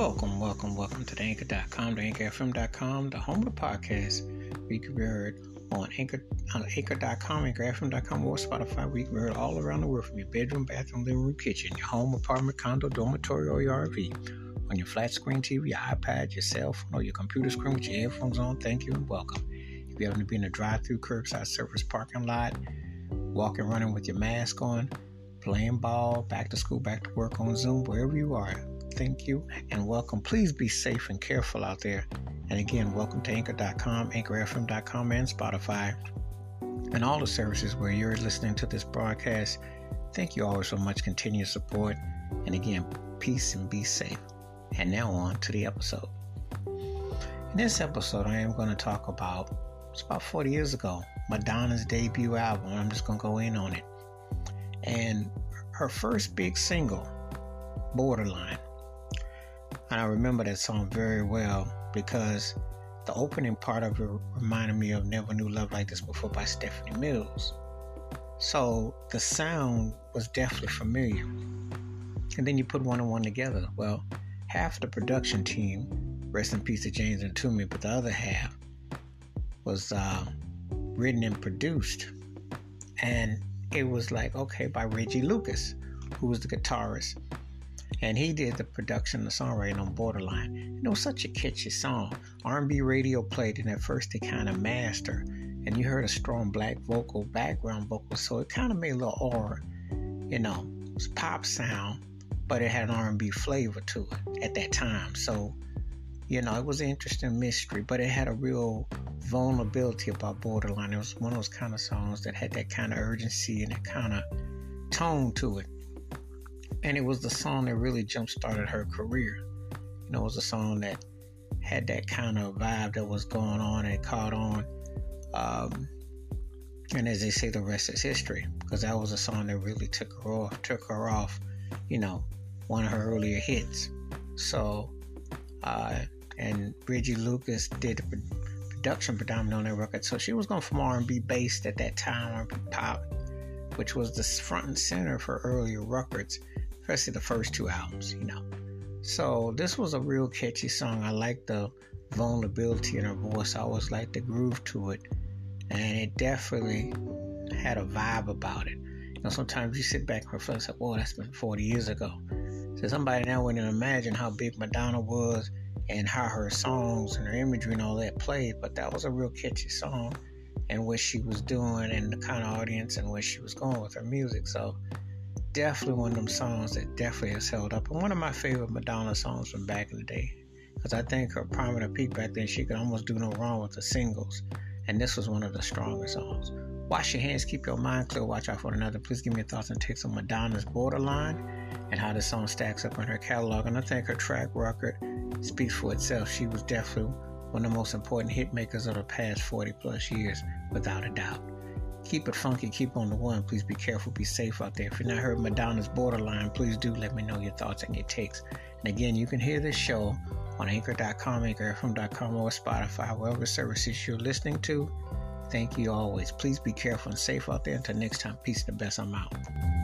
Welcome, welcome, welcome to the Anchor.com, the AnchorFM.com, the home of the podcast. We can be heard on Anchor, on Anchor.com, AnchorFM.com, or Spotify. We can be heard all around the world from your bedroom, bathroom, living room, kitchen, your home, apartment, condo, dormitory, or your RV. On your flat screen TV, your iPad, your cell phone, or your computer screen with your headphones on, thank you and welcome. If you happen to be in a drive-through curbside service parking lot, walking, running with your mask on, playing ball, back to school, back to work on Zoom, wherever you are, thank you and welcome. Please be safe and careful out there. And again, welcome to Anchor.com, AnchorFM.com, and Spotify, and all the services where you're listening to this broadcast. Thank you always so much. Continue support. And again, peace and be safe. And now on to the episode. In this episode, I am going to talk about it's about 40 years ago, Madonna's debut album. I'm just going to go in on it. And her first big single, Borderline. And I remember that song very well because the opening part of it reminded me of Never Knew Love Like This Before by Stephanie Mills. So the sound was definitely familiar. And then you put one and one together. Well, half the production team, rest in peace to James Mtume, but the other half was uh, written and produced. And it was like, okay, by Reggie Lucas, who was the guitarist and he did the production, the songwriting on Borderline. And it was such a catchy song. R&B radio played it, and at first it kind of mastered, and you heard a strong black vocal, background vocal, so it kind of made a little aura, you know, pop sound, but it had an R&B flavor to it at that time. So, you know, it was an interesting mystery, but it had a real vulnerability about Borderline. It was one of those kind of songs that had that kind of urgency and that kind of tone to it and it was the song that really jump started her career. You know, it was a song that had that kind of vibe that was going on and caught on. Um, and as they say, the rest is history because that was a song that really took her off, took her off. You know, one of her earlier hits. So, uh, and Reggie Lucas did the production predominantly on that record. So she was going from R&B based at that time, R&B pop, which was the front and center for earlier records especially the first two albums, you know. So this was a real catchy song. I like the vulnerability in her voice. I always liked the groove to it, and it definitely had a vibe about it. You know, sometimes you sit back and reflect, like, "Whoa, that's been 40 years ago." So somebody now wouldn't imagine how big Madonna was and how her songs and her imagery and all that played, but that was a real catchy song and what she was doing and the kind of audience and where she was going with her music. So definitely one of them songs that definitely has held up. And one of my favorite Madonna songs from back in the day. Because I think her prominent peak back then, she could almost do no wrong with the singles. And this was one of the strongest songs. Wash your hands, keep your mind clear, watch out for another. Please give me your thoughts and takes on Madonna's Borderline and how the song stacks up in her catalog. And I think her track record speaks for itself. She was definitely one of the most important hit makers of the past 40 plus years, without a doubt. Keep it funky, keep on the one. Please be careful, be safe out there. If you're not heard Madonna's Borderline, please do let me know your thoughts and your takes. And again, you can hear this show on anchor.com, anchorfm.com, or Spotify, wherever services you're listening to. Thank you always. Please be careful and safe out there. Until next time, peace and the best. I'm out.